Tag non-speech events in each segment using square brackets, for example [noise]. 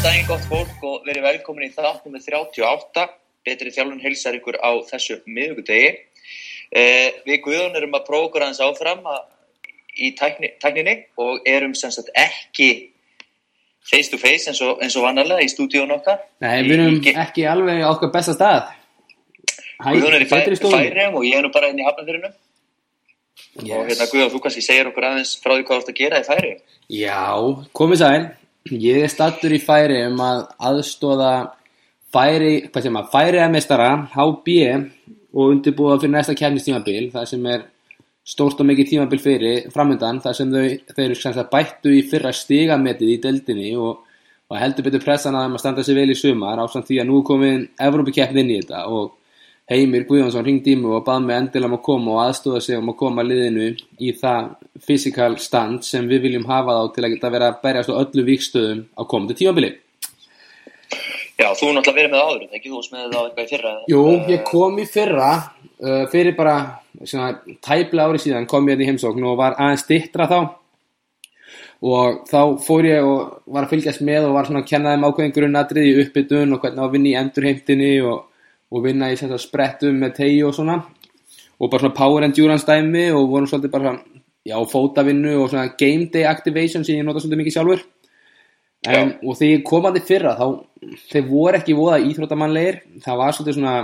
Góðan daginn, gott fólk og verið velkomin í þáttum með 38. Betri þjálfun hilsar ykkur á þessu miðugudegi. Eh, við Guðun erum að prófa okkur aðeins áfram að, í tækni, tækninni og erum sem sagt ekki face to face eins og, eins og vannarlega í stúdíun okkar. Nei, við erum Í- ekki alveg á okkar besta stað. Hæ, Guðun er í færiðum og ég er nú bara inn í hafnafyrinum. Og hérna Yes. Guðun, þú kannski segir okkur aðeins frá því hvað þú ert að gera í færiðum. Já, komið sæl. Ég er stattur í færi um að aðstóða færi, hvað sem að færi að mestara, HB og undirbúa fyrir næsta kefnistímabil, það sem er stórt og mikið tímabil fyrir framöndan, það sem þau, sem sagt bættu í fyrra stigametið í deildinni og, og heldur betur pressan að þeim að standa sér vel í sumar ásamt því að nú komin Evrópukeppni inn í þetta og Heimir Guðjónsson ringdi í mig og bað mig endilega um að koma og aðstóða sig um að koma liðinu í það physical stand sem við viljum hafa þá til að geta vera að berjast á öllu vikstöðum á komandi tímabili. Já, þú er náttúrulega verið með áður, ekki þú með það eitthvað í fyrra. Jú, ég kom í fyrra, uh, fyrir bara svona, tæpla ári síðan kom ég hérna í heimsókn og var aðeins stittra þá og þá fór ég og var að fylgjast með og var svona að kenna þeim ákveðin grunnatrið í uppbytun og hvernig á að vinna í endurheimtinni og, og vinna í sem sagt, sprettum með tegi og svona. Og bara svona power endurance dæmi og vorum svolítið bara já, fótavinnu og svona game day activation sem ég nota svolítið mikið sjálfur. En, og þegar ég kom að þið fyrra þá þeir voru ekki voða íþróttamannlegir. Það var svolítið svona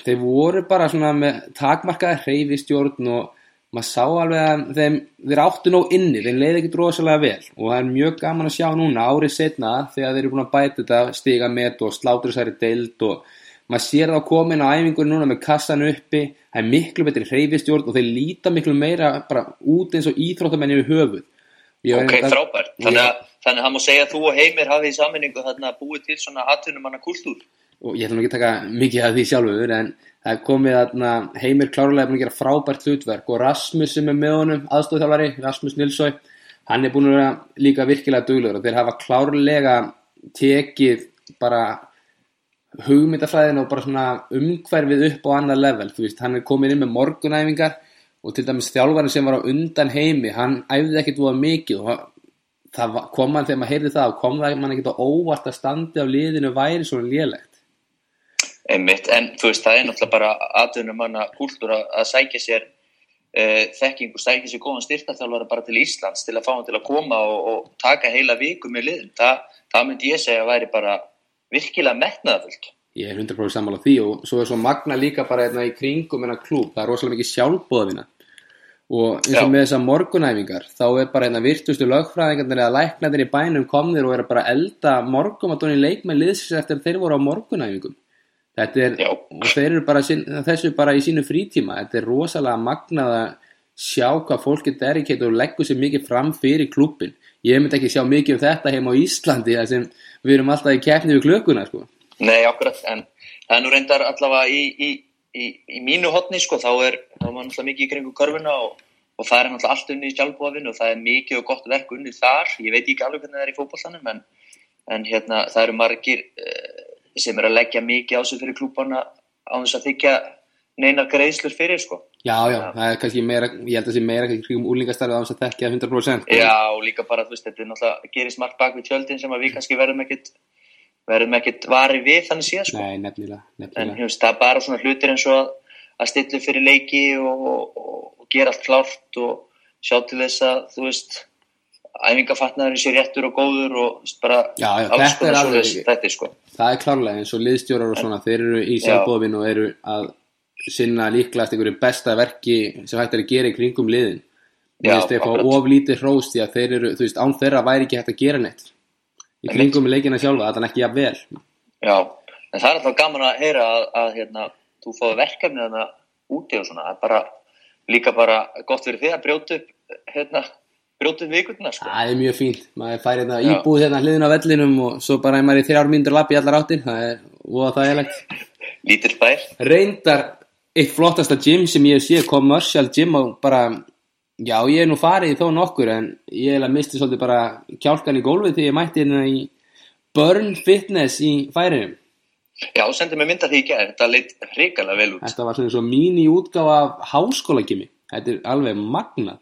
þeir voru bara svona með takmarkaða hreyfistjórn og maður sá alveg að þeim, þeir áttu nóg inni, þeim leiði ekki drosalega vel. Og það er mjög gaman að sjá núna árið setna þegar þeir eru búin að bæta þetta stiga met og slátur þessari deild og maður sér það komin á æfingur núna með kassan uppi, það er miklu betri hreyfistjórn og þeir líta miklu meira bara út eins og íþróttamenni við höfuð Ég Ok, frábært. Þannig að, þannig að hann má segja að þú og Heimir hafið í sammenningu þarna búið til svona atvinnumanna kúltúr. og ég ætla nú ekki að taka mikið af því sjálfur en það komið að heimir klárlega er búin að gera frábært hlutverk og Rasmus sem er með honum, aðstofþjálfari Rasmus Nilsói, hann er búin að líka virkilega duglegur og þeir hafa klárlega tekið bara hugmyndafræðin og bara svona umhverfið upp á annað level, þú veist, hann er komin inn með morgunæfingar og til dæmis þjálfarinn sem var á undan heimi, hann æfði ekkit voða mikið og það kom hann þegar maður heyrði það og kom það ekkit á óvart að standi á liðinu væri svona lélegt Einmitt, en þú veist, það er náttúrulega bara atvinnumanna kúltúr að, að sækja sér uh, þekking og sækja sér góðan styrtaþjálfara bara til Íslands til að fá hann til að koma og, og taka heila viku með liðin. Þa, það myndi ég segja að væri bara virkilega metnaðafullt. Ég er 100% sammála því og svo er svo magna líka bara hérna í kringum hennar klúb, það er rosalega mikið sjálfbóðavina og eins og Já. með þessar morgunæfingar þá er bara hérna virtustu lögfræðingarnir eða læknarnir í bænum komnir og er að bara elda morgumatóni leikmenn liðsins eftir að þeir voru á morgunæfingum þetta er, Já. og þeir eru bara þessu bara í sínu frítíma, þetta er rosalega magnað að sjá hvað fólk er dedicated og leggur sér mikið fram fyrir klúbbin ég myndi ekki sjá mikið um þetta heima á Íslandi þar sem við erum alltaf í keppni við klökkuna sko. Nei, akkurat, en það er nú reyndar allavega í, í, í, í mínu hotni, sko, þá er, maður náttúrulega mikið í kringu körfuna og, og það er náttúrulega allt unni í sjálfbúðavinu og það er mikið og gott verk unnið þar. Ég veit ekki alveg hvernig það er í fótbollanum, en, en hérna, það eru margir uh, sem er að leggja mikið á sig fyrir klúbana á þess að þykja neinar greiðslur fyrir, sko. Já, já, það er kannski meira, ég held að það sé meira kannski kringum úlingastarfið á þess að þekkja 100%. Já, og líka bara, þú veist, þetta er náttúrulega gerist margt bak við tjöldin sem við kannski verðum ekkit, verðum ekkit vari við þannig síðan, sko. Nei, nefnilega, en nefnilega. hefst, það er bara svona hlutir eins og að, að stilla fyrir leiki og, og, og gera allt klárt og sjá til þess að þú veist æfingafatnaðurinn sé réttur og góður og bara Já, já, alls konar svoleiðis ekki- þetta er sko Það er klárlega eins og liðstjórar og svona, þeir eru í sjálfbóðvinn og eru að sinna líklegast einhverju besta verki sem hægt er að gera í kringum liðin. Finnst þeir fá akkurat. oflítið hrós því að þeir eru, þú veist, án þeirra væri ekki hægt að gera neitt. Í kringum leikina sjálfa, er ekki jafn vel. já, en það er alltaf gaman að heyra að, að hérna, þú fáið verkefni þarna úti og svona, það er bara líka bara gott fyrir þig að brjóta upp hérna, brjóta upp vikundina sko. Það er mjög fínt, maður fær hérna íbúð hérna hliðin á vellinum og svo bara er maður í þrjár mínútur lappi allar áttir, það er, og það er legt. lítill bær reyndar eitt flottasta gym sem ég séð commercial gym og bara já ég er nú farið í þó nokkur en ég hef misti svolítið bara kjálkan í gólfið þegar ég mætti hérna í Burn Fitness í færinum já, sendið mér mynda því ekki þetta leitt hrikalega vel út. Þetta var svona svo míní útgáfa af háskólagimi þetta er alveg magnað.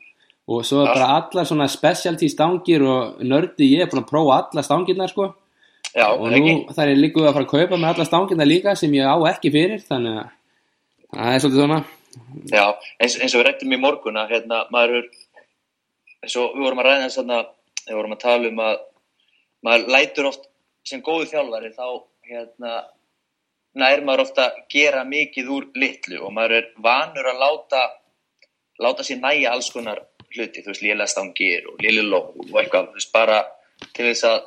Og svo er bara allar svona specialty stangir og nördi ég er búin að prófa alla stangirnar sko. Já, og er nú ekki? þar er líka að fara að kaupa með alla stangirnar líka sem ég á ekki fyrir þannig að það er svolítið svona. Já, eins, eins og við rættum í morgun að hérna, maður er, eins og við vorum að ræða þess að við vorum að tala um að maður lætur oft sem góðu þjálfari þá hérna, nær maður ofta að gera mikið úr litlu og maður er vanur að láta láta sér næja alls konar hluti, þú veist, lélega stangir og lélega ló og eitthvað, þú veist, bara til þess að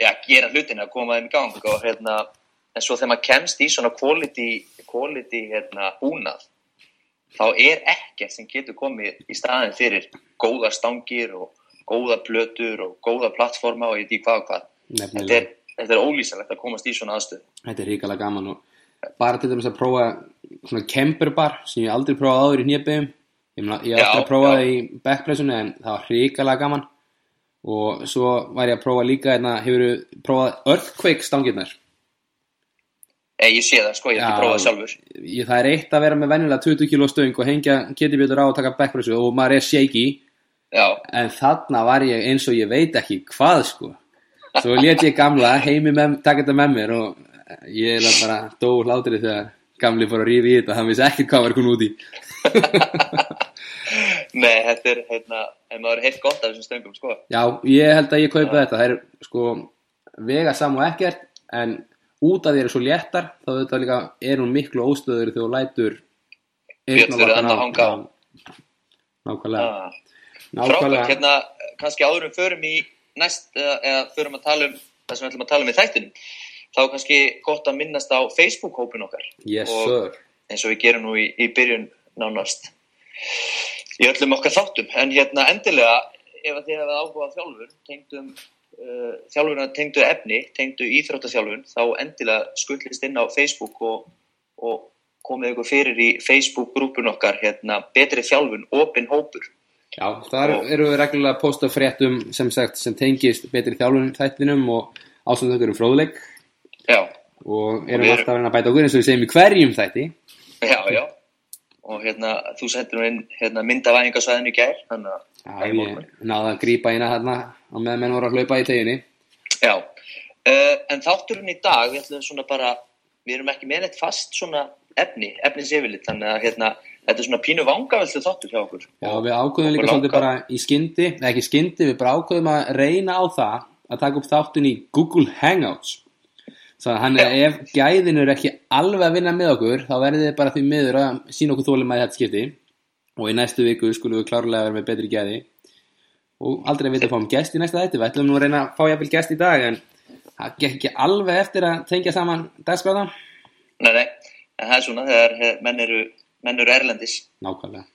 ja, gera hlutina, að koma þeim í gang og hérna, en svo þegar maður kemst í svona quality, quality hérna, búnað þá er ekkert sem getur komið í staðin fyrir góða stangir og góða plötur og góða plattforma og ég veit hvað og hvað. Þetta er, þetta er ólýsalegt að komast í svona aðstöð. Þetta er ríkala gaman og bara til dæmis að prófa svona camperbar sem ég aldrei prófaði áður í hnjöpum ég, ég Já, átti að prófa já. í backpressunni en það var ríkala gaman og svo var ég að prófa líka hérna, hefur prófað earthquake stangirnar Ég, ég sé það, sko, ég hef ekki prófað sjálfur. ég, það er eitt að vera með venjulega 20 kg stöng og hengja ketibjötur á og taka backpressu og maður er shaky. Já, en þarna var ég eins og ég veit ekki hvað sko. Svo let ég gamla heimi taka þetta með mér og ég er bara dó hlátur þegar gamli fór að rífi í þetta. Hann vissi ekkert hvað var kun út í. [laughs] Nei, þetta er, hérna, en maður er heilt gott af þessum stöngum, sko. já, ég held að ég kaupa þetta. Það er sko vega saman ekkert en út af því eru svo léttar þá þetta líka er hún miklu óstöður þegar þú lætur þarna á. hanga nákvæmlega Ah. Nákvæmlega hérna, kannski áður en förum í næst, eða, förum að tala um það sem við ætlum að tala um í þættinum, þá er kannski gott að minnast á Facebook-hópin okkar. yes og- sir eins og við gerum nú í, í byrjun nánast í öllum okkar þáttum en hérna endilega ef að þið hefði áhugað þjálfur tengdum uh, þjálfurna tengdu efni tengdu íþróttaþjálfun þá endilega skullist inn á Facebook og, og komið ykkur fyrir í Facebook-grúpun okkar hérna betri þjálfun, opin hópur. Já, þar Og- eru við reglulega að posta fréttum sem sagt sem tengist betri þjálfun þættinum og ásöndu okkur um fróðleik. Já, og erum erum- alltaf að reyna að bæta okkur eins og við segjum í hverjum þætti. Já, já. Og hérna þú sendir nú inn hérna, myndavæðingasvæðinu í gær þannig að ég náði að grípa eina hérna á meðan menn voru að hlaupa í teginni. Já, uh, en þátturinn í dag, við ætlum svona bara, við erum ekki með neitt fast svona efni, efnis yfirlit, þannig að hérna, þetta er svona pínu vangaveltu þáttur hjá okkur. Já, við ákveðum líka svolítið bara í skyndi eða ekki skyndi, við bara ákveðum að reyna á það að taka upp þáttun í Google Hangouts. Svo að ef gæðin eru ekki alveg að vinna með okkur þá verðið þið bara því miður að sína okkur þólum að þetta skipti. Og í næstu viku skulum við klárlega vera með betri gæði og aldrei að vita að fáum gest í næsta þætti. Við ætlum nú að reyna að fá jafnvel gest í dag en það gekk ekki alveg eftir að tengja saman dagskráða Nei, nei, en það er svona þegar eh, menn eru, menn eru erlendis. Nákvæmlega.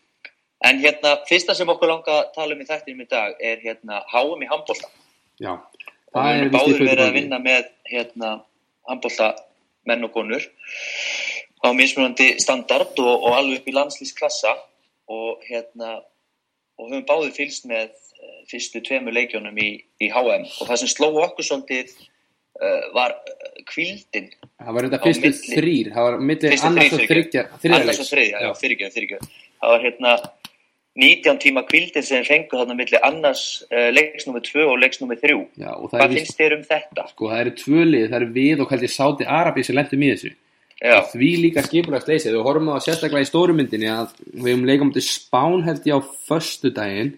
En hérna, fyrsta sem okkur langa að tala um í þættinum í dag er hérna HM í handbólta. Já, víst í báður verið að vinna með hérna handbólta menn og konur á mismunandi standard og, og alveg upp í landslýsklassa og hérna og höfum báður fylgst með uh, fyrstu tveimur leikjónum í, í HM og það sem sló okkur svolítið uh, var kvildin Það var þetta fyrstu þrýr Það var Fyrstu annars og þryggja annars og já, fyrirgjöð, fyrirgjöð það var hérna 19 tíma kvildin sem fengu þarna milli annars uh, leiks nummer 2 og leiks nummer 3 Já, og er hvað finnst þér um þetta? sko, það eru tvö lið, það eru við og hvað Sáti Arabi sem lendum í þessu því líka skipulagt leysið, við horfum á sérstaklega í stóru myndinni að við hefum leikum til Spán held ég á föstudaginn.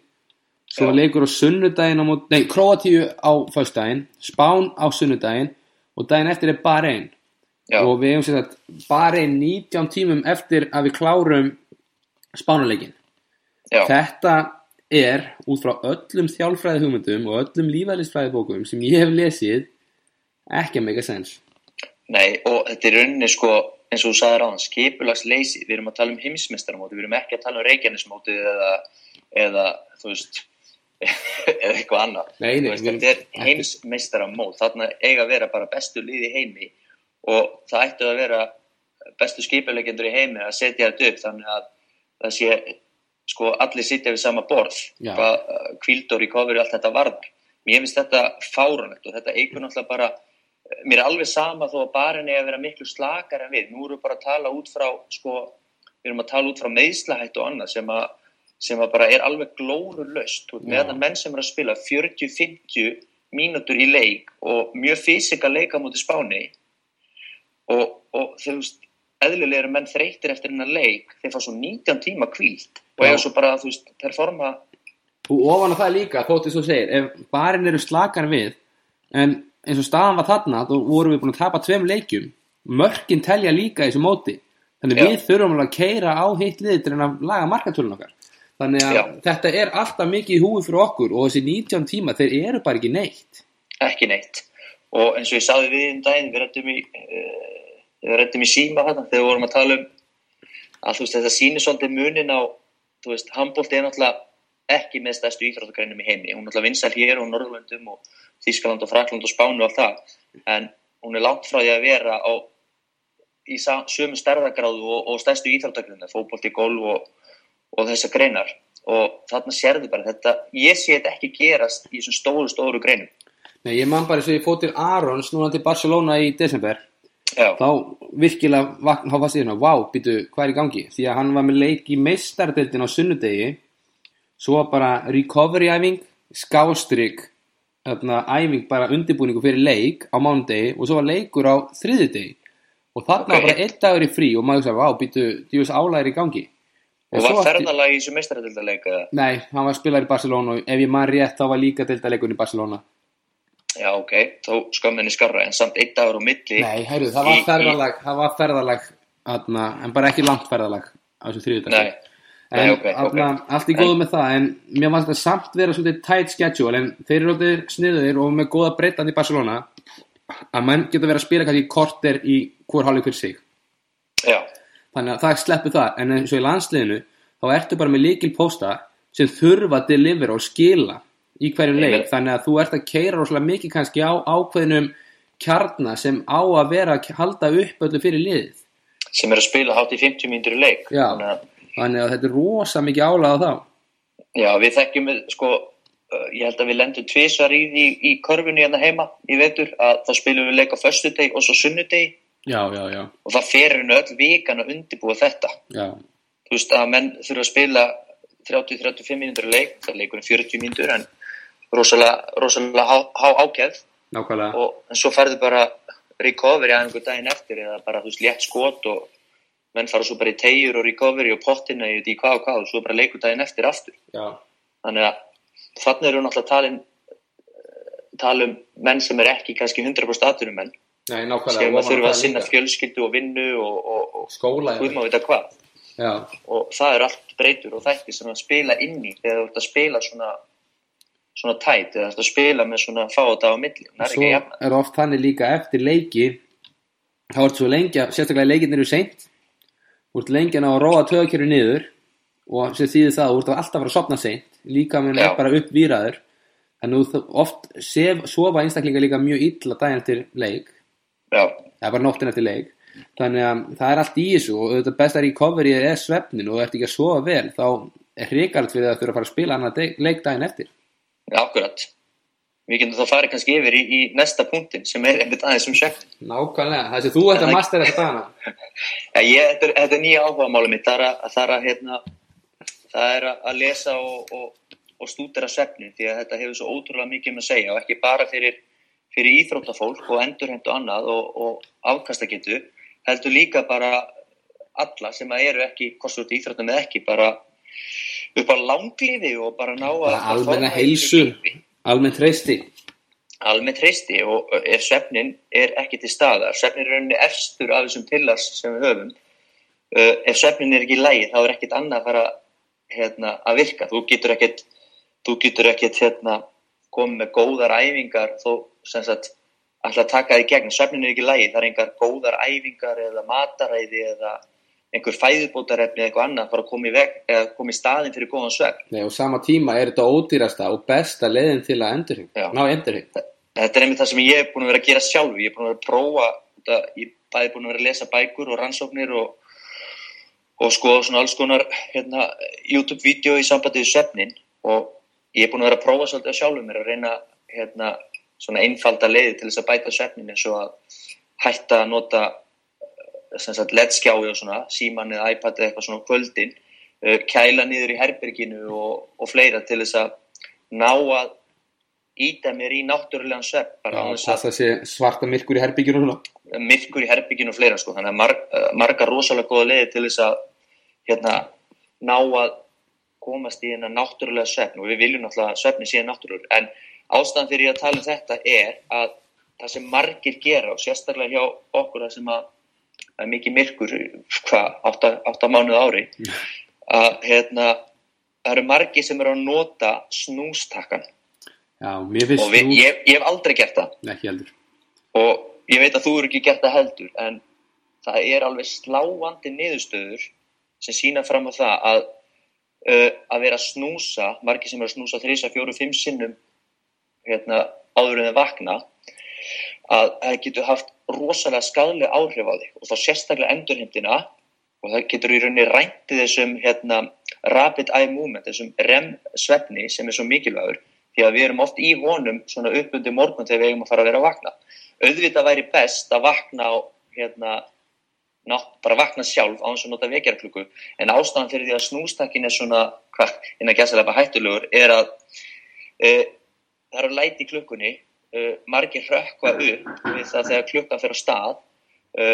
Svo Já. leikur á sunnudaginn á mót, nei, Kroatíu á föstudaginn Spán á sunnudaginn og daginn eftir er Bahrein. Já, og við hefum sér að Bahrein 19 tímum eftir að við klárum Spánuleikin Þetta er út frá öllum þjálfræði hugmyndum og öllum lífæðlisfræði bókum sem ég hef lesið ekki að make a sense nei og þetta er rauninni sko eins og þú sagði ráðan, skipulags leysi við erum að tala um heimsmeistaramóti, við erum ekki að tala um reykjanismóti eða, eða þú veist [laughs] eða eitthvað annað. Nei, nei, veist, þetta er heimsmeistaramót. Þarna eiga að vera bara bestu lið í heimi og það ættu að vera bestu skipulegendur í heimi að setja þetta upp þannig að það sé sko allir sitja við sama borð hvað uh, kvildur í kofur allt þetta varðar. Mér finnst þetta fárunlegt og þetta eigur náttúrulega bara mér er alveg sama þó að barinn er að vera miklu slakar en við, nú erum við bara að tala út frá sko, við erum að tala út frá meðslahætt og annað sem að sem að bara er alveg og Já. meðan menn sem er að spila 40-50 mínútur í leik og mjög fysika leika mútið spáni og, og þú veist eðlilega eru menn þreytir eftir hennar leik. Þeir fá svo 19 tíma kvílt og eiga svo bara, þú veist, performa og ofan á það líka, þóttið svo segir ef barinn eru slakar við en eins og staðan var þarna þá vorum við búin að tapa tveim leikjum. Mörkin telja líka í þessu móti. Þannig Já. við þurfum að keira á heitt liði til að laga markatölun okkar. Þannig að Já. þetta er alltaf mikið í húi fyrir okkur og þessi 19 tíma, þeir eru bara ekki neitt. Ekki neitt. Og eins og ég sagði við um daginn við rættum í uh, í síma þarna þegar við vorum að tala um að veist þetta sýnir svolítið munin á handbólti er náttúrulega ekki með stærstu íþróttagreinum í heimi. Hún er náttúrulega vinsæl hér og Norðurlöndum og Þískaland og Frakland og Spánu og allt það. En hún er langt frá því að vera á í sömu stærðagráðu og, og stærstu íþróttagreinum fótbolti, golf og, og þessar greinar. Og þarna sérðu bara þetta ég sé þetta ekki gerast í þessum stóru, stóru greinum. Nei, ég man bara eins og ég fótt til Arons núna til Barcelona í desember. Já. þá virkilega þá fannst ég hérna, wow, býtu, hvað er í gangi? Því að hann var með leik í meistardeldin á sunnudegi, svo bara recovery æfing, skástrík, æfing bara undirbúningu fyrir leik á mánudegi og svo var leikur á þriðudegi og þarna Ok. var bara einn dagur í frí og maður sagði, wow, býtu, djúvis álæðir í gangi. Og svo var eftir- ferðalag í þessu meistaradildaleik eða? Nei, hann var spilar í Barcelona og ef ég man rétt þá var líka deildaleikur í Barcelona. Já, ok, þó skömminni skarra, en samt einn dagur á milli. Nei, heyrðu, það var Í- í- ferðalag, það var ferðalag, þarna, en bara ekki langt ferðalag á þessu þriðudagi. Nei, En Nei, ok, þarna, ok. allt í góðu með það, en mér fannst þetta samt vera svolítið tight schedule, en þeir eru alltaf sniður og með góða breytandi í Barcelona, að menn geta verið að spila kannski korter í hvor hálfleik fyrir sig. já, Þannig að það sleppur það, en eins og í landsliðinu, þá ertu bara með líkil pósta sem þurfa að delivera og skila í hverjum Ég leik, þannig að þú ert að keira rosalega mikið kannski á ákveðnum kjarna sem á að vera að halda upp öllu fyrir liðið. sem er að spila hátt í 50 mínútur í leik. Já. Þannig að, Þannig að þetta er rosa mikið álag á þá. já, við þekkjum, sko, uh, ég held að við lendum tvisar í því í körfunni hérna heima í vetur, að þá spilum við leik á föstudegi og svo sunnudegi Já, já, já, og það fer henni öll vikan að undirbúa þetta. Þú veist að menn þurfa að spila 30-35 mínútur í leik, það er leikurinn 40 mínútur, en rosalega, rosalega há, há ákjæð. Nákvæmlega. og svo ferðu bara recovery að einhver daginn eftir eða bara þú veist létt skot og menn fara svo bara í tegjur og recovery og pottina í hvað og hvað og svo bara leikur daginn eftir aftur. Já, þannig að þannig eru náttúrulega talin tala um menn sem er ekki kannski 100% atvinnumenn. Nei, nákvæmlega. sem að þurfa að sinna líka. fjölskyldu og vinnu og, og, og Skóla. og það er allt breytur og þætti sem að spila inn í þegar þú ert að spila svona svona tætt eða ert að spila með svona fáta á milli. Það er svo ekki jafna er oft þannig líka eftir leiki, þá ertu svo lengi, að- sérstaklega leikinir eru seint, þú ert lengi að ná að róa töðakjöru niður og sem þýðir það, þú ert alltaf að fara að sopna seint, líka með Já. er bara uppvíraður, þannig að þú oft sef, sofa einstaklinga líka mjög illa daginn eftir leik, já, eða bara nóttin eftir leik, þannig að það er allt í þessu og þetta besta recovery er svefnin og þú ert ekki að sofa vel, þá er hrikalt fyrir að þurfa að fara að spila annar leik daginn eftir. Já, akkurat. Við getum þá farið kannski yfir í, í næsta punktin sem er einmitt aðeins um svefn. Nákvæmlega, sem þú ert að mastera þetta dagana. [laughs] Ja, ég, þetta, er, þetta er nýja áhuga máli mitt. Það er að, það er að, hérna, það er að lesa og, og, og stúdera svefnin því að þetta hefur svo ótrúlega mikið um að segja og ekki bara fyrir, fyrir íþróttafólk og endurhend og annað og, og afkastagetu heldur líka bara alla sem að eru ekki kostur út íþróttum eða ekki bara upp á langlífi og bara ná að almenna heilsu. lífi. Almennt treysti. almennt treysti og ef svefnin er ekki til staðar, svefnin er rauninni efstur af þessum pillars sem við höfum uh, ef svefnin er ekki í lægi þá er ekkit annað að fara hérna, að virka, þú getur ekkit þú getur ekkit hérna, komið með góðar æfingar þó sem sagt að taka því gegn, svefnin er ekki í lægi það er engar góðar æfingar eða mataræði eða einhver fæðubótarefni eða eitthvað annað að fara að koma í, staðin fyrir góðan svefn Nei, og sama tíma er þetta ódýrasta og besta leiðin til að endurheng. Já. Ná endurheng. þetta er einmitt það sem ég er búin að vera að gera sjálfur ég er búin að vera að prófa þetta, ég er búin að vera að lesa bækur og rannsóknir og, og skoða svona alls konar hérna, YouTube-vídeó í sambandi við svefnin og ég er búin að vera að prófa svolítið á sjálfur mér að reyna hérna, svona einfalda leiði til þess að bæta svefnin eins og að hætta að nota sagt ledskjái og svona síman eða iPad eða eitthvað svona kvöldin uh, kæla niður í herberginu og, og fleira til þess að ná að íta mér í náttúrulegan svepp að svarta myrkur í herbygginu myrkur í herbygginu og fleira sko. þannig að marg, uh, marga rosalega góða leiði til þess að hérna, ná að komast í hérna náttúrulega svefn. Og við viljum náttúrulega að svefni sé náttúrulegur. En ástæðan fyrir að tala um þetta er að það sem margir gera og sérstaklega hjá okkur það sem að það er mikið myrkur hvað, átta, átta mánuð á ári. [laughs] Að hérna það eru margir sem eru að nota snústakkan Já, mér finnst og við, snús ég, ég hef aldrei gert það. Ekki heldur. Og ég veit að þú eru ekki gert það heldur en það er alveg sláandi niðurstöður sem sína fram á það að uh, að vera að snúsa margir sem eru að snúsa 3, 4, 5 sinnum hérna, áður en þeir vakna að það getur haft rosalega skadlega áhrif á þig og þá sérstaklega endurheimtina og það getur í rauninni ræntið þessum hérna, rapid eye movement, þessum REM svefni sem er svo mikilvægur því að við erum oft í honum svona uppundi morgun þegar við eigum að fara að vera að vakna. Auðvitað væri best að vakna á hérna, nátt, bara vakna sjálf á þess að nota vekjarklukku en ástæðan fyrir því að snústakkin er svona hvað, innan gæsalega hættulegur er að e, það eru læti klukkunni e, margir rökkva upp við það þegar klukkan fyrir á stað. E,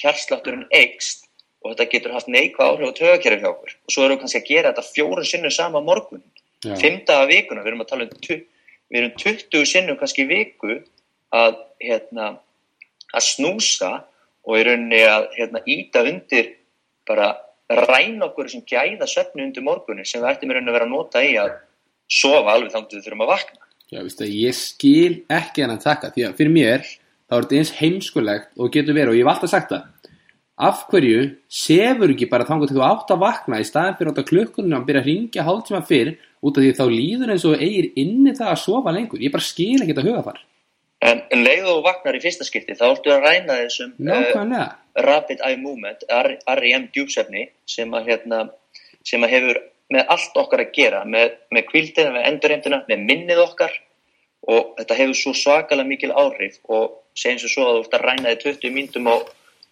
hjartslátturinn eikst og þetta getur haft neikvað áhrif á tögakerfi hjá okkur. Og svo erum við kannski að gera þetta fjórun sinnum sama morgun. Já. fimm daga vikuna, við erum að tala um við erum 20 sinnum kannski viku að, hérna, að snúsa og í rauninni að hérna, íta undir bara ræna okkur sem gæða svefni undir morgunni sem við ættum í rauninni að vera að nota í að sofa alveg þannig við þurfum að vakna Já, veistu, ég skil ekki hennan taka því að fyrir mér þá er þetta eins heimskulegt og getur verið og ég hef alltaf sagt það. Af hverju sefur ekki bara þangur til þú átt að vakna í staðin fyrir að átt að klukkunum að byrja að ringja hálftíma fyrr út af því þá líður eins og eigir inni það að sofa lengur? Ég bara skil ekki þetta hugafar en, en leið og vaknar í fyrsta skipti þá ertu að ræna þessum uh, Rapid Eye Movement, REM djúpsefni sem að, hérna, sem að hefur með allt okkar að gera með, með kvíldina, með endurheimtina, með minnið okkar og þetta hefur svo svakalega mikil áhrif og segjum svo svo að þú ert að ræna þig 20 myndum á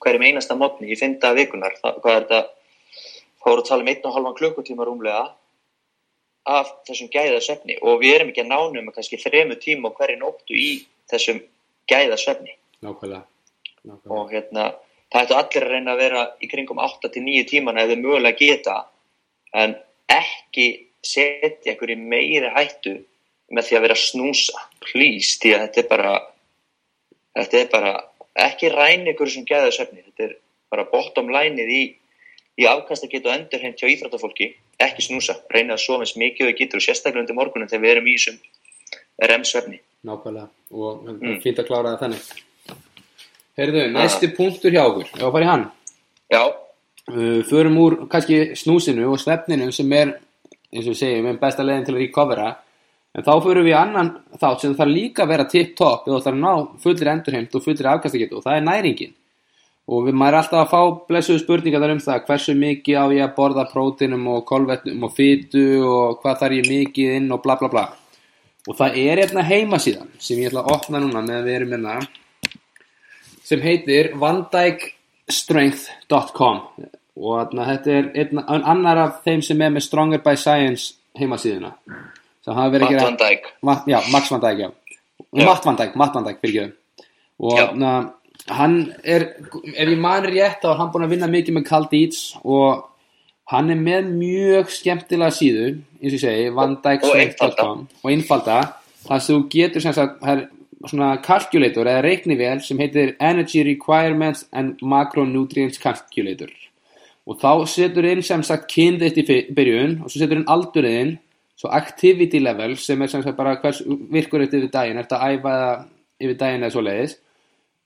hverjum einasta mótni í 5 daga vikunar, það, hvað er þetta? Þá voru að tala um 1,5 klukkutíma rúmlega af þessum gæða svefni og við erum ekki að nánu með kannski þremu tíma á hverju nóttu í þessum gæða svefni nákvæmlega, nákvæmlega. og hérna, það ættu allir að reyna að vera í kringum 8-9 tímana ef þau mögulega geta. En ekki setja í meiri hættu með því að vera snúsa. Please, því að þetta er bara þetta er bara ekki ræni ykkur sem gæða svefni þetta er bara bottom lineið í, í afkast að geta endurheimt hjá íþróttafólki. Ekki snúsa, reyna að sofa eins mikið og getur og sérstaklega undir morgunum þegar við erum í þessum REM svefni nákvæmlega. Og mm. Fínt að klára það þannig. Heyrðu, næsti punktur hjá okkur. Ég var að fara í hann. Já, uh, förum úr kannski snúsinu og svefninu sem er eins og við segjum, er besta leiðin til að recovera en þá förum við í annan þátt sem þarf líka að vera tip-top. Eða þarf að ná fullir endurheimt og fullir afkastagetu og það er næringin. Og við maður er alltaf að fá blessuðu spurningar þar um það hversu mikið á ég að borða prótinum og kolvetnum og fytu og hvað þarf ég mikið inn og bla bla bla. Og það er hérna heimasíðan sem ég ætla að opna núna með að við erum hérna sem heitir vandikestrength.com og þetta er einn, annar af þeim sem er með Stronger by Science heimasíðuna Matt Van Dijk Ma, já, Max Van Dijk, já. Já. Matt Van Dijk, Matt Van Dijk, fyrir og Já. na, hann er, ef ég man rétt þá er hann búin að vinna mikið með Cold Eats og hann er með mjög skemmtilega síðu, eins og ég segi vandikestrength.com og einfalda þar sem þú getur sem sagt það er svona calculator eða reiknivél sem heitir Energy Requirements and Macronutrients Calculator og þá setur inn sem sagt kyn þitt í byrjun og svo setur inn aldurinn svo activity level sem er sem sagt bara hvers virkur þetta yfir daginn þetta að æfa yfir daginn eða svo leiðis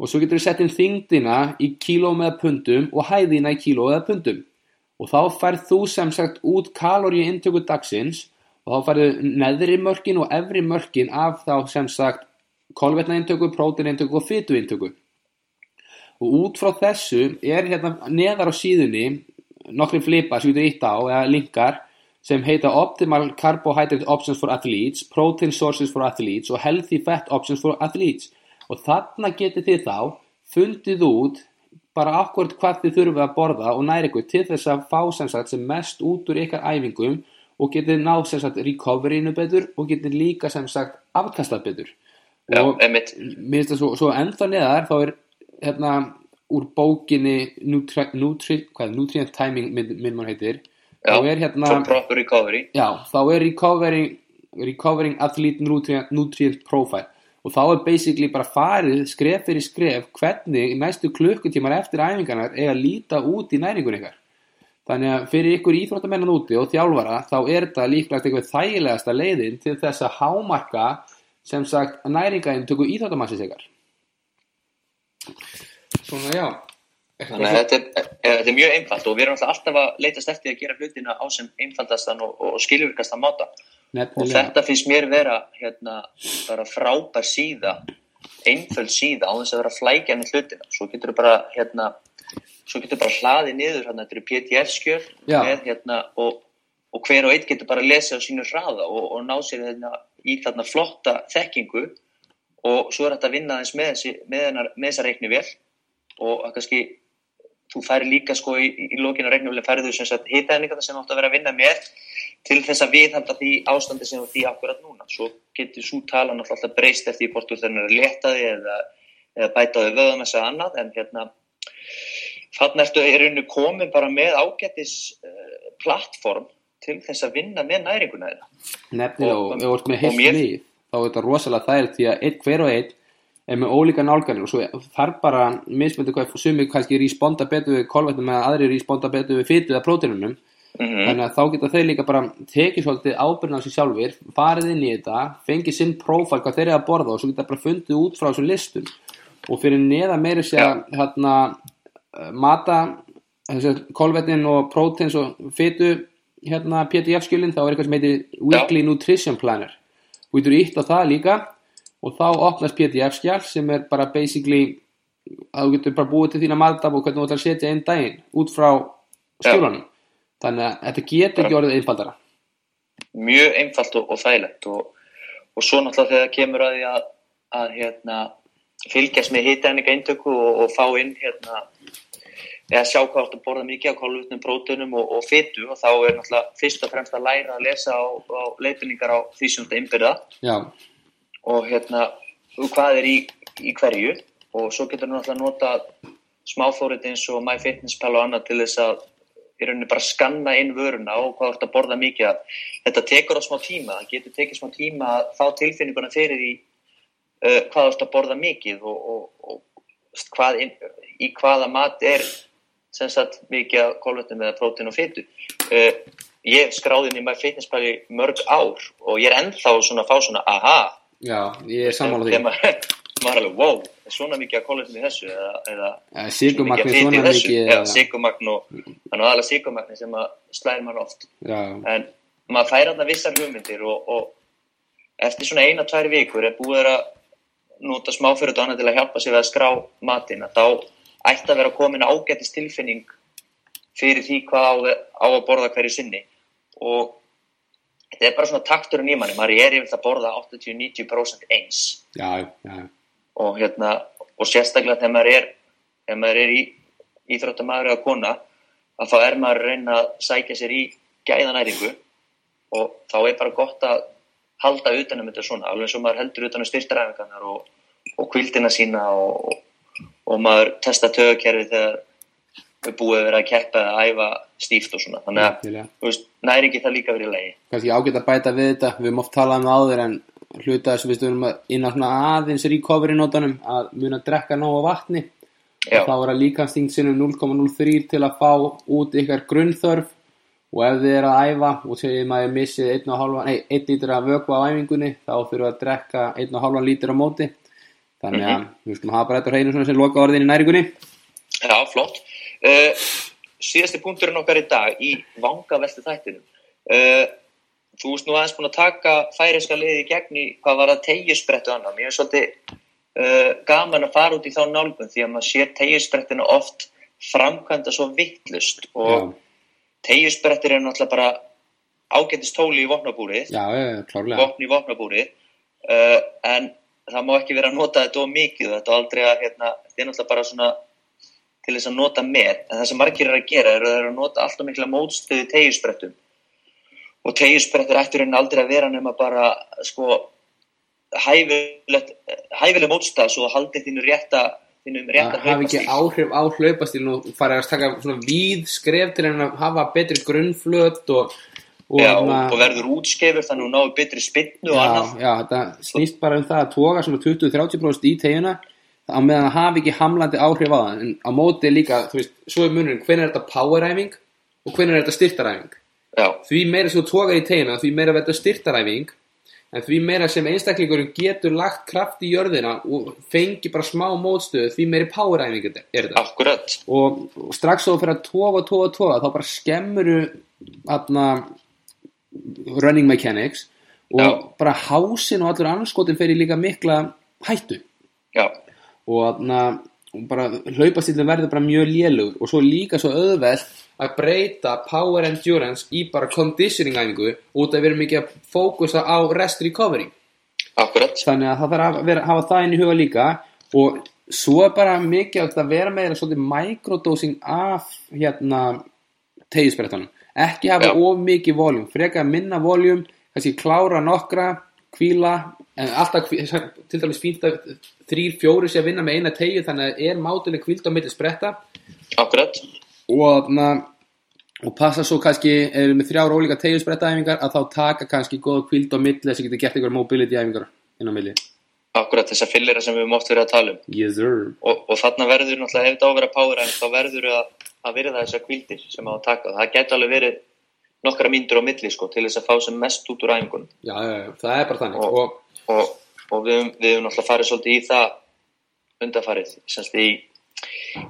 og svo getur þú sett inn þingdina í kíló með pundum og hæðina í kíló eða pundum. Og þá færð þú sem sagt út kaloríu intöku dagsins og þá færðu neðri mörkin og efri mörkin af þá sem sagt kolvetnaintöku, próteineintöku og fytuintöku og út frá þessu er hérna neðar á síðunni nokkri flipar sem getur ítt á eða linkar sem heita Optimal Carbohydrate Options for Athletes, Protein Sources for Athletes og Healthy Fat Options for Athletes. Og þarna getið þið þá fundið út bara akkurat hvað þið þurfið að borða og næri ykkur til þess að fá sem sagt sem mest út úr ykkar æfingum og getið náð sem sagt recoveryinu betur og getið líka sem sagt afkastað betur. Já, og finnst það svo, svo ennþá neðar þá er hérna úr bókinni Nutri, Nutri, hvað, Nutrient Timing minn mann heitir Já, þá er hérna. Já, þá er recovering, recovering athlete nutrient, nutrient profile og þá er basically bara farið skref fyrir skref hvernig næstu klukkutímar eftir æfingarnar eiga að líta út í næringun ykkar. Þannig að fyrir ykkur íþróttamennan úti og þjálfara þá er þetta líklegt eitthvað þægilegasta leiðin til þess að hámarka sem sagt næringaðin tökur íþróttamassis ykkar. Svona já. Þannig að þetta er, eh, þetta er mjög einfalt og við erum alltaf að leitast eftir að gera hlutina á sem einfaldastan og, og skilvirkastan máta. Og Nefnilega. þetta finnst mér vera hérna, bara frábær síða, einföld síða á þess að vera flækja með hlutina. Svo getur bara, hérna, svo getur bara hlaðið niður, hérna, þetta eru með, hérna, og, og hver og einn getur bara að lesa á sínu hraða og, og ná sér hérna, í þarna flotta þekkingu og svo er þetta að vinna aðeins með, með, með þessa reikni vel og kannski þú færi líka sko í, í vel færið þú sem sagt hitaðningar sem áttu að vera að vinna með til þess að viðhalda því ástandi sem þú ert í akkurat núna. Svo getur svo tala náttúrulega breyst eftir því hvort þú þennar að leta því eða, eða bæta því vöðum þess að annað en hérna þannig ertu í rauninu komin bara með ágætis uh, plattform til þess að vinna með næringuna. Nefnilega og Og- og heilt mér- þá er þetta rosalega þægilegt því að einn hver og einn er með ólíka nálganir og svo þarf bara mismöndi hvað sumi kannski responda betur við kolvetnum eða aðri responda betur við fytu eða próteinunum Mm þannig að þá geta þeir líka bara tekið svolítið ábyrna á sig sjálfur farið inn í þetta, fengið sinn prófæl hvað þeir eru að borða og svo geta bara fundið út frá þessum listum. Og fyrir neða meiri sé að hérna, uh, mata kolvetnin og próteins og fytu hérna PDF skjölinn þá er eitthvað sem heitir Weekly Nutrition Planner. Og þú ítt á það líka og þá opnast PDF skjál sem er bara basically að þú getur bara búið til þína matab og hvernig þú ætlar að setja einn daginn út frá skjólunum þannig að þetta getur ekki orðið einfaldara. Mjög einfalt og, og þægilegt og, og svo náttúrulega þegar kemur að því að, að hérna, fylgjast með hitaðninga eintöku og, og fá inn hérna, eða sjá hvað þú borða mikið á kolvetnum, prótunum og, fytu og þá er náttúrulega fyrst og fremst að læra að lesa á, á leifinningar á því sem þetta innbyrða. Já, og hérna hvað er í, í hverju og svo getur náttúrulega nota smáfórið eins og MyFitnessPal og annað til þess að í rauninni bara skanna inn vöruna og hvað ert að borða mikið af. Þetta tekur á smá tíma, það getur tekið smá tíma að fá tilfinninguna fyrir því uh, hvað ert að borða mikið og, og, og hvað inn, í hvaða mat er sem sagt mikið af kolvetnum eða prótein og fytu. Uh, ég skráði inn í MyFitnessPal í mörg ár og ég er ennþá svona að fá svona aha, já, ég er sammála því. Maður, er alveg, wow, er svona mikið að kolvetnum í þessu? Eða, eða Eh, Sigurmagni fiti í svona þessu. mikið Já, eða- sigurmagn og þannig að aðalega sigurmagni sem að slæðir mann oft. Já, en maður fær þarna vissar hugmyndir og, og eftir svona eina, tvær vikur er búið að nota smáfyrir og annað til að hjálpa sig við að skrá matinn. Að þá ætti að vera komin ágættis tilfinning fyrir því hvað á, á að borða hverju sinni. Og þetta er bara svona takturinn í manni, maður er yfir að borða 80-90% eins. Já, já, og hérna og sérstaklega þegar maður er ef maður er í íþróttamæður eða kona að þá er maður að reyna að sækja sér í gæðanæringu. Og þá er bara gott að halda utanum þetta svona, alveg eins og maður heldur utanum styrtaræfingarnar og, og kvildina sína og, og maður testa tögukerfi þegar við búið að vera að keppa eða æfa stíft og svona, þannig að þú veist, næringi það líka verið lagi. Kannski ágætt að bæta við þetta. Við höfum oft talað um það áður en hluta þess að við stöðum inn á aðeins recovery nótunum að muna að drekka nógu vatni. Þá er að líkanstingt sinum 0,03 til að fá út ykkar grunnþörf. Og ef þið er að æfa og segjum að þið missið 1,5 nei, 1 lítur af vöku á æfingunni þá þurfum að drekka 1,5 lítur á móti. Þannig að við skulum hafa bara þetta hreinu sem loka orðin í næringunni. Já, flott. Uh, síðasti punkturinn okkar í dag í vanga velti þættinum. Uh, þú veist nú aðeins búin að taka færiska liði í gegn í hvað var það tegjusbrettu annað. Mér er svolítið uh, gaman að fara út í þá nálgun því að maður sér tegjusbrettinu oft framkvæmda svo vittlust og já, tegjusbrettir er náttúrulega bara ágætist tóli í vopnabúrið já, já, já, klárlega vopn í vopnabúri uh, en það má ekki vera að nota þetta of mikið þetta er aldrei að hérna, þetta er náttúrulega bara svona til þess að nota með, en það sem margir er að gera er að, er að nota alltaf mikla mótstöðu tegjusbrettum og tegjusbrettur ættur en aldrei að vera nema bara sko hæfileg mótstað svo að haldi þínu rétta þínum rétta það hafi ekki áhrif á hlaupastílun og farið að taka svona víð skref til að hafa betri grunnflöt og, og, já, og, og verður útskefur þannig að þú náðu betri spinnu annað. já, þetta snýst bara um það að toga svona 20-30% í teguna á meðan það hafi ekki hamlandi áhrif á það en á móti líka, þú veist, svo er munurinn hvernig er þetta poweræfing og hvernig er þetta styrtaræfing? Því meira sem þú togar í teguna því meira verður styrtaræfing en því meira sem einstaklingurum getur lagt kraft í jörðina og fengi bara smá mótstöðu því meiri poweræfing er þetta. Akkurat. Og, og strax þá fyrir að toga, toga, toga þá bara skemmuru atna, running mechanics og Já. bara hásin og allur anskotin fyrir líka mikla hættu. Já. Og atna, bara hlaupastílinn verður bara mjög lélug og svo líka svo auðveld að breyta power endurance í bara conditioning æfingu út af að vera mikið að fókusa á rest recovery. Akkurat. þannig að það þarf að vera, hafa það inn í huga líka. Og svo er bara mikið að vera meira svolítið microdosing af hérna tegisbrettanum, ekki hafa of mikið voljum, freka minna voljum kannski klára nokkra kvíla, en alltaf [laughs] til dæmis fínt að þrýr, fjóri sé að vinna með eina tegju þannig að er mátileg kvíld á milli spretta. Akkurat. Og, na, og passa svo kannski ef við með þrjára ólíka tegjusbrettaæfingar að þá taka kannski góða kvíld á milli þess að geta gert einhverja mobility æfingar inn á milli. Akkurat þessar fyllir sem við mótt verið að tala um. Yes, og, og þarna verður náttúrulega ef þetta á að vera power þá verður að, að verða þessar kvíldir sem á að taka. Það getur alveg verið nokkra myndur á milli sko, til þess að fá sem mest út úr æfingunum. Já, það er bara þannig. Og, og, og við hefum náttúrulega farið svolítið í það undarfarið semst í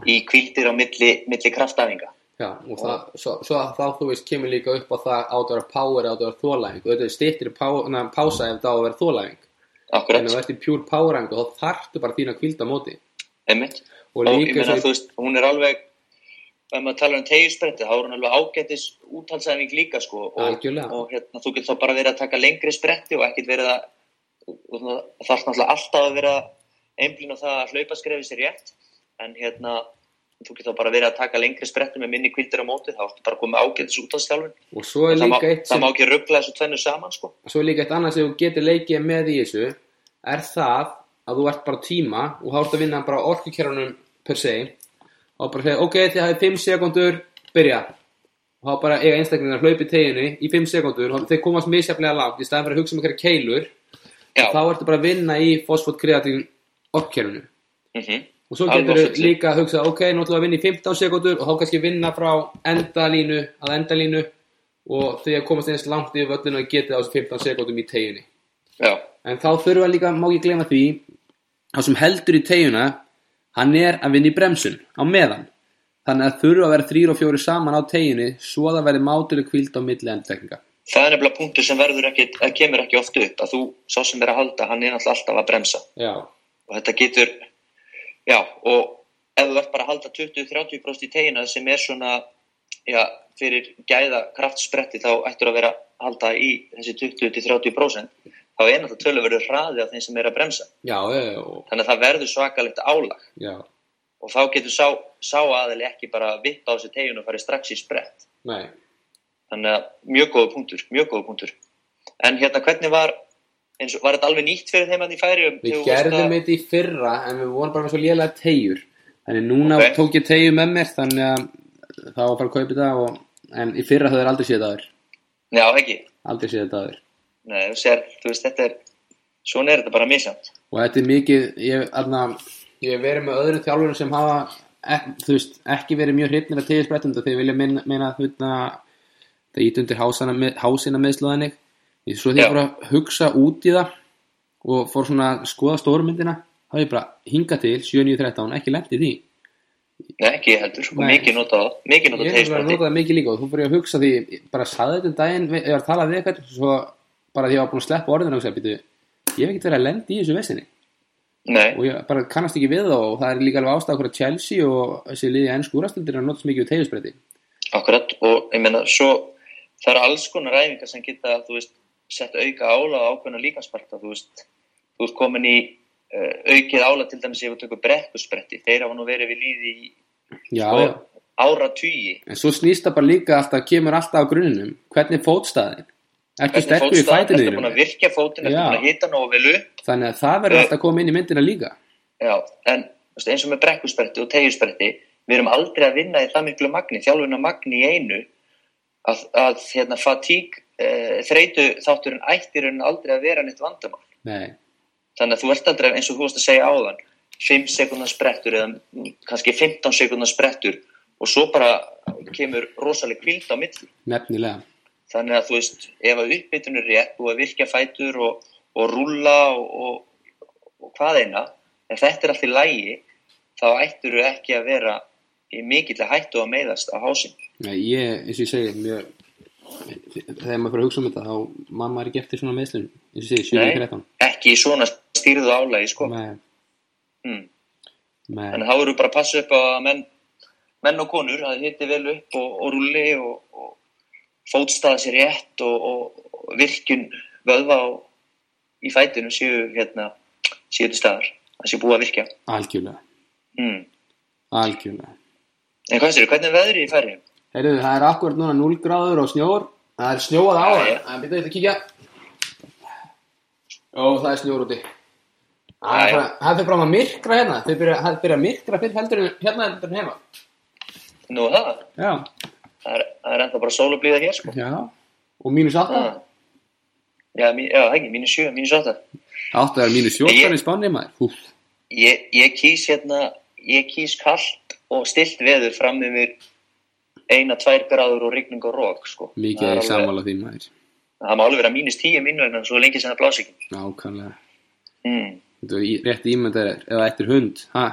í kvildir á milli, milli kraftæfinga Já, og það, svo, svo þá þú veist kemur líka upp á það átt að vera power átt að vera þólæfing og þetta er styrtir pá, pása ef það á að vera Akkurat. En ef ert í pjúr poweræfing þá þarftu bara þín að kvilda móti. Emmitt og, og ég meina þú veist, hún er alveg ef maður tala um tegjusbretti þá er hún alveg ágættis úthalsæfing líka sko. Og, og hérna, þú getur þá bara verið að taka lengri spretti og ekkert verið að þarf náttúrulega alltaf að vera einblín og það að hlaupa skrefið sér rétt en hérna þú getur bara verið að taka lengri sprettu með minni kvildir á móti, þá ertu bara komið ágætis út á stjálfun og svo er líka það eitt það má ekki ruggla þessu tvennu saman sko. Og svo er líka eitt annað sem þú getur leikið með í þessu er það að þú ert bara tíma og þá ert að vinna bara orkukerunum per se. Og bara segja ok, þið hafið 5 sekundur, byrja. Og þá bara eiga einstaklingar hlaupi teginu í 5 sekundur og þeir komast misjaflega langt í staðan fyrir að hugsa um þá ertu bara að vinna í fosfótkreatín orkukerunum mm -hmm og svo getur við líka að hugsa ok, nú ætlum við að vinna í 15 sekundur og þá kannski vinna frá endalínu að endalínu og að komast einst langt yfir völlinu og geta þessu 15 sekundum í teginni en þá við líka, má ekki glema því það sem heldur í tegina hann er að vinna í bremsun á meðan. Þannig að þurfa að vera þrýr og fjóri saman á teginni svo að það verði mátileg kvild á milli endtekninga Það er nefnilega punktur sem verður ekki, það kemur ekki oft upp að þú, svo sem er að halda, hann er alltaf að bremsa Já. og þetta getur Já, og ef þú ert bara að halda 20-30% í tegina sem er svona, já, fyrir gæða kraftspretti þá ættur að vera að halda í þessi 20-30% þá er náttúrulega tölurverður hraði af þeim sem er að bremsa. Já, já. Þannig að það verður svakalegt álag. Og þá getur sá, sá aðili ekki bara vippa á þessi tegin og farið strax í sprett. Nei. Þannig að mjög góða punktur, mjög góða punktur. En hérna hvernig var eins og var þetta alveg nýtt fyrir þeim að því færi við gerðum þetta í fyrra en við vorum bara með svo lélega tegjur þannig núna okay. tók ég tegju með mér þannig að það var að fara að kaupa þetta og, en í fyrra höfður aldrei séð það aður já ekki? Aldrei séð aður nei þú sér þú veist þetta er svona er þetta bara misjant og þetta er mikið ég, hef verið með öðru þjálfurum sem hafa ek, veist ekki verið mjög hryfnir að tegja sprettum þegar vilja minna, minna það ít undir hásina meðslóðanig Ég svo því að bara hugsa út í það og fór svona að skoða stórmyndina þá er ég bara hinga til 7.9.13 ekki lemt í því. Nei, ekki heldur, og mikið notað mikið notað er notað mikið líka og þú fyrir að hugsa því bara saði þetta um daginn, ég var að tala við eitthvað svo bara því að ég var búin að sleppa orðinu og segja, ég hef ekkert verið að lendi í þessu vesinni. Nei. og ég bara kannast ekki við það og það er líka alveg ástæða okkur að Chelsea og þessi liði ennsku úrastundir að notast mikið úr tegjusbreyti Akkurat, og ég menna, svo það eru alls konar ræfingar sem geta, þú veist sett auka ála á ákveðna líkansparta þú veist, þú veist komin í uh, aukið ála til dæmis ef við tökum brekkuspretti þeir hafa nú verið við líði í Já, og já. ára tugi En svo snýst það bara líka alltaf, kemur alltaf á grunnum. Hvernig er fótstaðin? Ertu sterkur í fætinu ertu búin að þínum? virkja fótinn, ertu búin að hita nógu vel upp Þannig að það verður Eh. alltaf að koma inn í myndina líka. Já, en þú eins og með brekkuspretti og tegjuspretti, við erum aldrei að vinna í það miklu magni, þjálfuna magni í einu að, að hérna, fatík, e, þreytu þátturinn ættir en aldrei að vera neitt vandamál. Nei, Þannig að þú ert aldrei eins og þú varst að segja áðan, 5 sekundar sprettur eða kannski 15 sekundar sprettur og svo bara kemur rosaleg kvíld á milli. nefnilega. Þannig að þú veist, ef að uppbytun er rétt og að virkja fætur og, og rúlla og, og, og hvað eina, ef þetta er allt í lægi, þá ættur þú ekki að vera í mikill hættu að meiðast á hásinn. Nei, ég, eins og ég segi, mjög, þegar maður fyrir að hugsa um þetta, þá mann maður ekki eftir svona meðslun, eins og ég segi, 7-13. ekki svona stýrðu álægi, sko. Nei, Hmm. nei, Þannig að þá eru bara að passa upp að menn, menn og konur, að hitti vel upp og, og rúli og, og fótstaða sér rétt og, og, virkun vöðva í fætinu séu, hérna, séu til staðar. Það sé búið að virkja. algjörlega, Hmm. algjörlega. En hvað séu, hvernig er veðrið í færri? Heyrðu, það er akkurat núna 0 gráður og snjór. Það er snjóað á það. Það er byrjuð að kíkja. Ó, það er snjór úti. Það er það fyrir fram að myrkra hérna. Þau byrja, það byrja að myrkra fyrir heldur en hérna heldur en heima. Nú það, Já. það er, það er ennþá bara sól og blíða hér, sko. Já. Og mínus 8. Ah. Já, mí, já, ekki, mínus 7, mínus 8. 8 er mínus 14 Ég- í spánni maður. Ég, ég kýs hérna, ég kýs kallt og stilt veður fram yfir eina, tvær gráður og rigning og rók, sko. Mikið er alveg- sammála því maður. Það má alveg vera mínus 10 mínu vegna svo lengi sem það blási ekki. Nákvæmlega. Mm. Þetta er rétt ímyndar ef það ættir hund. Ha?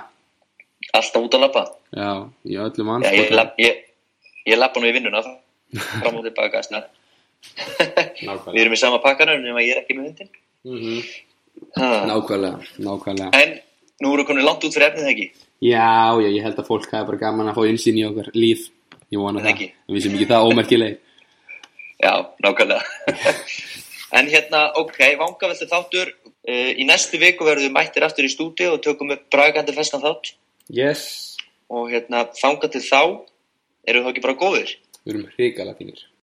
Alltaf út að lappa. Já, í öllum Já, ég, ég, ég lappa nú í vinnuna fram [laughs] og tilbaka. Við erum í sama pakkanum nema ég er ekki með hundin. Mm Ha. Nákvæmlega, nákvæmlega. En nú eru konið langt út fyrir efnið ekki. Já, já, ég held að fólk hafi bara gaman að fá innsýn í okkar líf. Ég vona Það það. Við sem ekki það ómerkileg. Já, nákvæmlega. [laughs] en hérna, ok, vangaveltu þáttur. Uh, í næstu viku verðum við mættir aftur í stúdi og tökum upp bragandi festan þátt. Yes. Og hérna, þanga til þá, eru þá ekki bara góðir? Við erum hrikalega fínir.